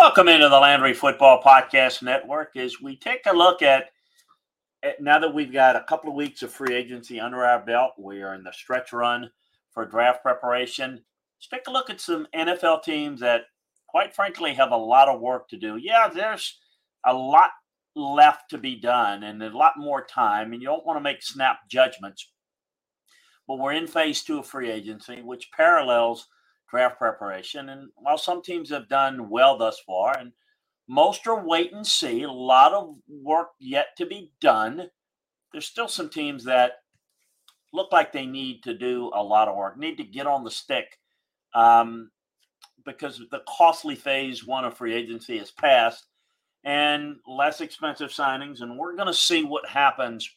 Welcome into the Landry Football Podcast Network as we take a look at, at, now that we've got a couple of weeks of free agency under our belt, we are in the stretch run for draft preparation. Let's take a look at some NFL teams that, quite frankly, have a lot of work to do. Yeah, there's a lot left to be done and a lot more time, and you don't want to make snap judgments. But we're in phase two of free agency, which parallels draft preparation. And while some teams have done well thus far, and most are wait and see, a lot of work yet to be done. There's still some teams that look like they need to do a lot of work, need to get on the stick um, because the costly phase one of free agency has passed and less expensive signings. And we're going to see what happens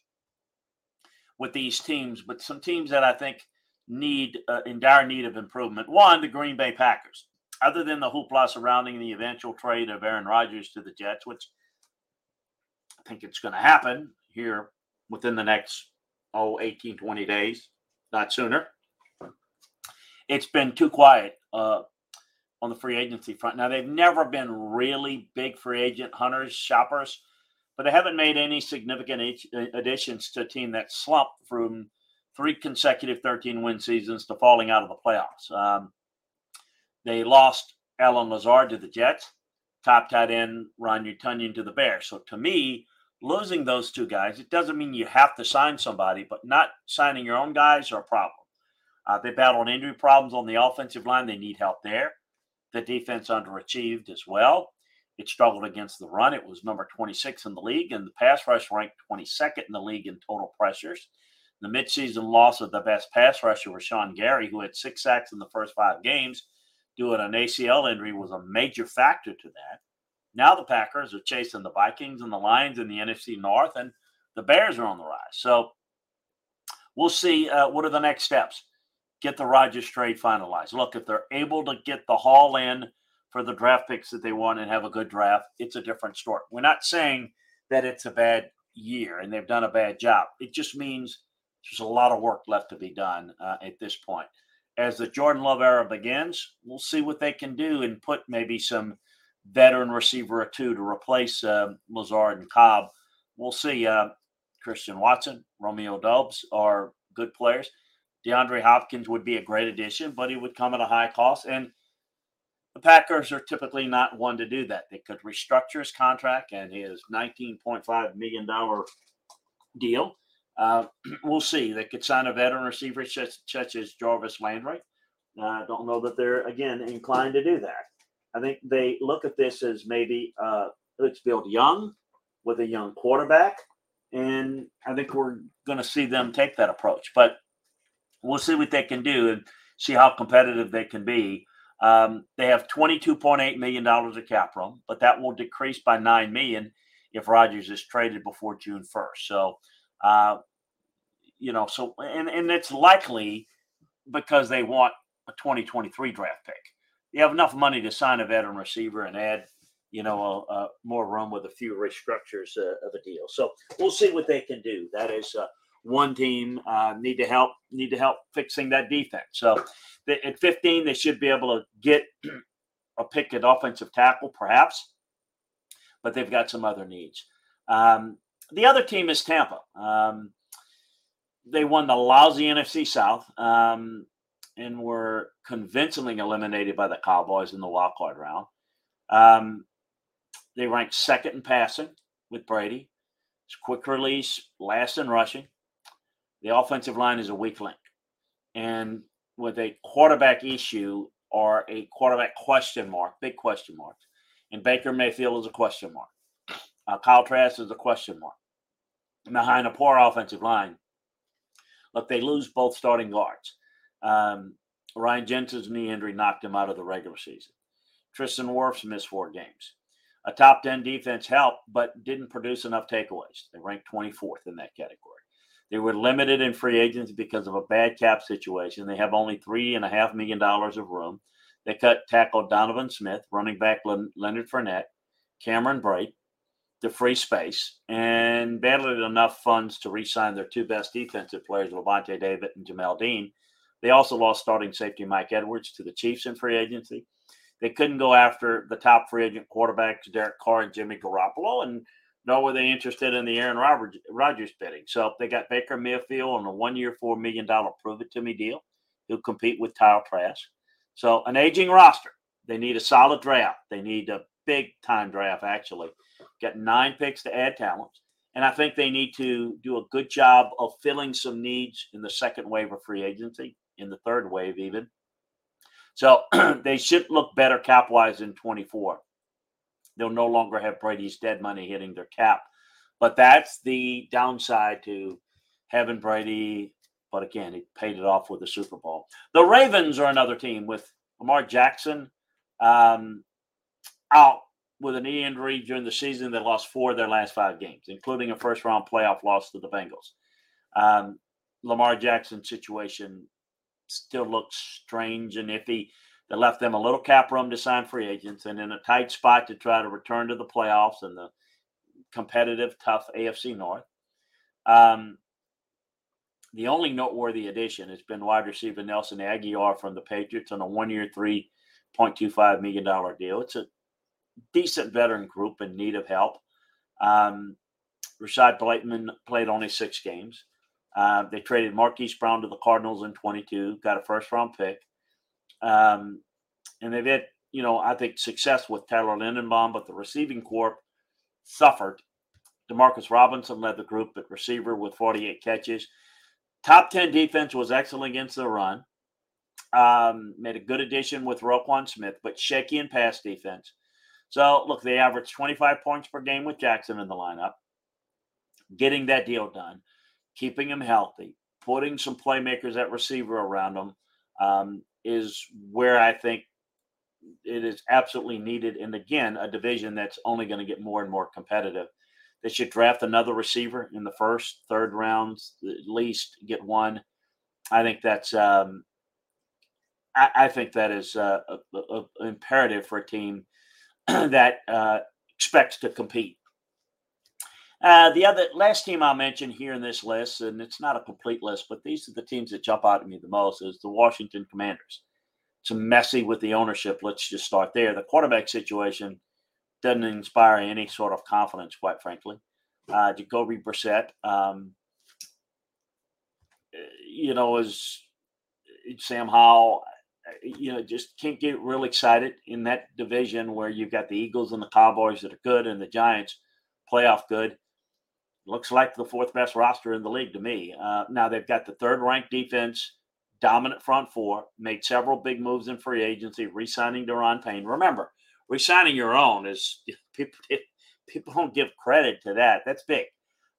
with these teams, but some teams that I think need uh, in dire need of improvement. One, the Green Bay Packers. Other than the hoopla surrounding the eventual trade of Aaron Rodgers to the Jets, which I think it's going to happen here within the next oh 18 20 days, not sooner. It's been too quiet uh, on the free agency front. Now they've never been really big free agent hunters, shoppers, but they haven't made any significant additions to a team that slumped from three consecutive 13 win seasons to falling out of the playoffs. Um, they lost Allen Lazard to the Jets, top tight end Ron Utonyan to the Bears. So to me, losing those two guys, it doesn't mean you have to sign somebody, but not signing your own guys are a problem. Uh, they battled injury problems on the offensive line. They need help there. The defense underachieved as well. It struggled against the run. It was number 26 in the league, and the pass rush ranked 22nd in the league in total pressures. The midseason loss of the best pass rusher Rashan Gary, who had six sacks in the first five games, due to an ACL injury, was a major factor to that. Now the Packers are chasing the Vikings and the Lions in the NFC North, and the Bears are on the rise. So we'll see uh, what are the next steps. Get the Rodgers trade finalized. Look, if they're able to get the haul in for the draft picks that they want and have a good draft, it's a different story. We're not saying that it's a bad year and they've done a bad job. It just means there's a lot of work left to be done uh, at this point. As the Jordan Love era begins, we'll see what they can do and put maybe some veteran receiver or two to replace uh, Lazard and Cobb. We'll see. Uh, Christian Watson, Romeo Doubs are good players. DeAndre Hopkins would be a great addition, but he would come at a high cost. And the Packers are typically not one to do that. They could restructure his contract and his $19.5 million deal uh, we'll see. They could sign a veteran receiver such, such as Jarvis Landry. I don't know that they're again inclined to do that. I think they look at this as maybe uh, let's build young with a young quarterback, and I think we're going to see them take that approach. But we'll see what they can do and see how competitive they can be. Um, they have $22.8 million of cap room, but that will decrease by 9 million if Rodgers is traded before June 1st. So uh, you know, so and and it's likely because they want a 2023 draft pick. You have enough money to sign a veteran receiver and add, you know, a, a more room with a few restructures uh, of a deal. So we'll see what they can do. That is uh, one team uh, need to help need to help fixing that defense. So at 15, they should be able to get a pick at offensive tackle, perhaps, but they've got some other needs. Um, the other team is Tampa. Um, they won the lousy NFC South um, and were convincingly eliminated by the Cowboys in the wild card round. Um, they ranked second in passing with Brady. It's quick release, last in rushing. The offensive line is a weak link. And with a quarterback issue or a quarterback question mark, big question mark. And Baker Mayfield is a question mark. Uh, Kyle Trask is a question mark behind a poor offensive line. Look, they lose both starting guards. Um, Ryan Jensen's knee injury knocked him out of the regular season. Tristan Wirfs missed four games. A top 10 defense helped, but didn't produce enough takeaways. They ranked 24th in that category. They were limited in free agents because of a bad cap situation. They have only $3.5 million of room. They cut tackle Donovan Smith, running back Leonard Fournette, Cameron Brate, the free space and battled enough funds to re-sign their two best defensive players, Lavonte David and Jamel Dean. They also lost starting safety Mike Edwards to the Chiefs in free agency. they couldn't go after the top free agent quarterbacks, Derek Carr and Jimmy Garoppolo, and nor were they interested in the Aaron Rodgers bidding. So they got Baker Mayfield on a one-year, four million dollar prove-it-to-me deal. He'll compete with Kyle Trask. So an aging roster. They need a solid draft. They need a big time draft, actually. Got nine picks to add talent. And I think they need to do a good job of filling some needs in the second wave of free agency, in the third wave, even. So they should look better cap wise in 24. They'll no longer have Brady's dead money hitting their cap. But that's the downside to having Brady. But again, he paid it off with the Super Bowl. The Ravens are another team with Lamar Jackson um, out with a knee injury during the season. They lost four of their last five games, including a first round playoff loss to the Bengals. Um, Lamar Jackson situation still looks strange and iffy. That left them a little cap room to sign free agents and in a tight spot to try to return to the playoffs and the competitive, tough AFC North. Um, the only noteworthy addition has been wide receiver Nelson Agholor from the Patriots on a point two five million dollar deal. It's a decent veteran group in need of help. Um, Rashod Bateman played only six games. Uh, they traded Marquise Brown to the Cardinals in 22, got a first round pick. Um, and they've had, you know, I think success with Tyler Linderbaum, but the receiving corps suffered. Demarcus Robinson led the group at receiver with 48 catches. Top 10 defense was excellent against the run. Um, made a good addition with Roquan Smith, but shaky in pass defense. So, look, they averaged 25 points per game with Jackson in the lineup, getting that deal done, keeping him healthy, putting some playmakers at receiver around him um, is where I think it is absolutely needed. And again, a division that's only going to get more and more competitive. They should draft another receiver in the first, third rounds, at least get one. I think that's um, I, I think that is uh, a, a, a imperative for a team that uh, expects to compete. Uh, the other last team I'll mention here in this list, and it's not a complete list, but these are the teams that jump out at me the most, is the Washington Commanders. It's messy with the ownership. Let's just start there. The quarterback situation doesn't inspire any sort of confidence, quite frankly. Uh, Jacoby Brissett, um, you know, is Sam Howell you know, just can't get real excited in that division where you've got the Eagles and the Cowboys that are good and the Giants playoff good. Looks like the fourth best roster in the league to me. Uh, now they've got the third ranked defense, dominant front four, made several big moves in free agency, re signing Daron Payne. Remember, re signing your own is people, people don't give credit to that. That's big.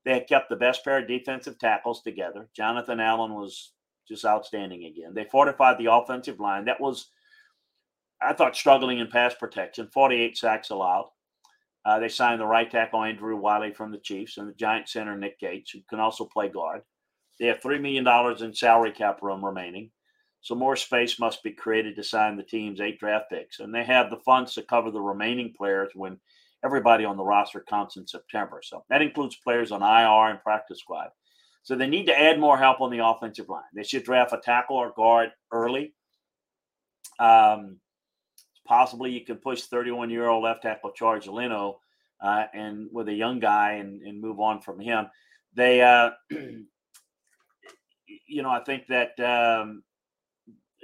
They had kept the best pair of defensive tackles together. Jonathan Allen was just outstanding again. They fortified the offensive line. That was, I thought, struggling in pass protection. 48 sacks allowed. Uh, they signed the right tackle Andrew Wylie from the Chiefs and the Giant center Nick Gates, who can also play guard. They have $3 million in salary cap room remaining. So more space must be created to sign the team's eight draft picks. And they have the funds to cover the remaining players when everybody on the roster counts in September. So that includes players on IR and practice squad. So they need to add more help on the offensive line. They should draft a tackle or guard early. Um, possibly you can push 31 year old left tackle Charles Leno uh, and with a young guy and, and move on from him. They, uh, you know, I think that um,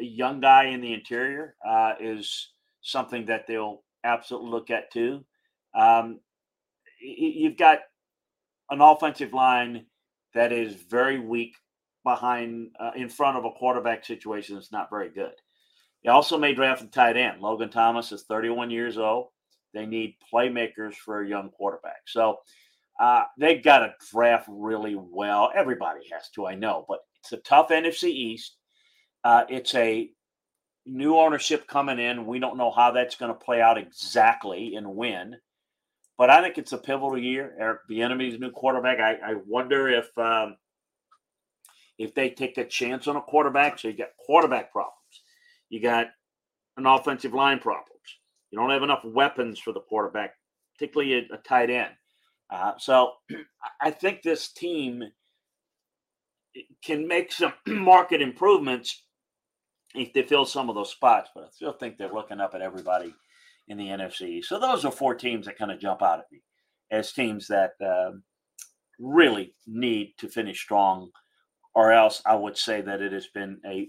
a young guy in the interior uh, is something that they'll absolutely look at too. Um, you've got an offensive line that is very weak behind uh, in front of a quarterback situation that's not very good. They also may draft a tight end. Logan Thomas is 31 years old. They need playmakers for a young quarterback. So uh, they've got to draft really well. Everybody has to, I know, but it's a tough NFC East. Uh, it's a new ownership coming in. We don't know how that's going to play out exactly and when. But I think it's a pivotal year. Eric Bieniemy's new quarterback. I, I wonder if um, if they take a chance on a quarterback. So you got quarterback problems. You got an offensive line problems. You don't have enough weapons for the quarterback, particularly a, a tight end. Uh, so I think this team can make some market improvements if they fill some of those spots, but I still think they're looking up at everybody in the NFC. So those are four teams that kind of jump out at me as teams that um, really need to finish strong, or else I would say that it has been a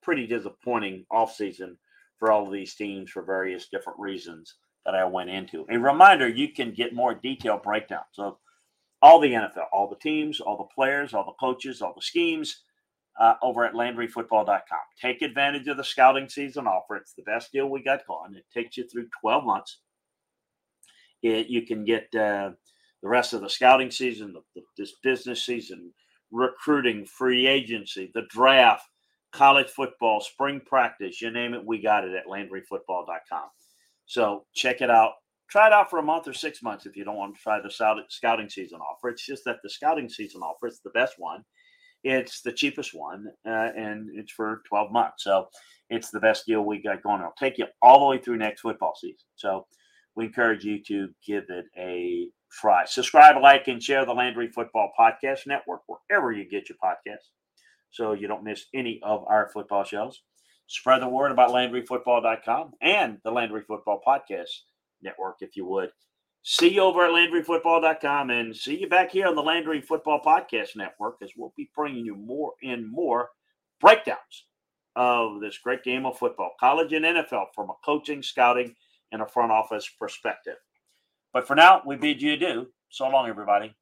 pretty disappointing offseason for all of these teams for various different reasons that I went into. A reminder you can get more detailed breakdowns of all the NFL, all the teams, all the players, all the coaches, all the schemes uh, over at LandryFootball.com. Take advantage of the scouting season offer. It's the best deal we got going. It takes you through 12 months. It, you can get uh, the rest of the scouting season, the, the, this business season, recruiting, free agency, the draft, college football, spring practice, you name it, we got it at LandryFootball.com. So check it out. Try it out for a month or six months if you don't want to try the scouting season offer. It's just that the scouting season offer is the best one. It's the cheapest one, uh, and it's for 12 months. So it's the best deal we got going. It'll take you all the way through next football season. So we encourage you to give it a try. Subscribe, like, and share the Landry Football Podcast Network wherever you get your podcasts so you don't miss any of our football shows. Spread the word about LandryFootball.com and the Landry Football Podcast Network, if you would. See you over at LandryFootball.com and see you back here on the Landry Football Podcast Network as we'll be bringing you more and more breakdowns of this great game of football, college and NFL, from a coaching, scouting, and a front office perspective. But for now, we bid you adieu. So long, everybody.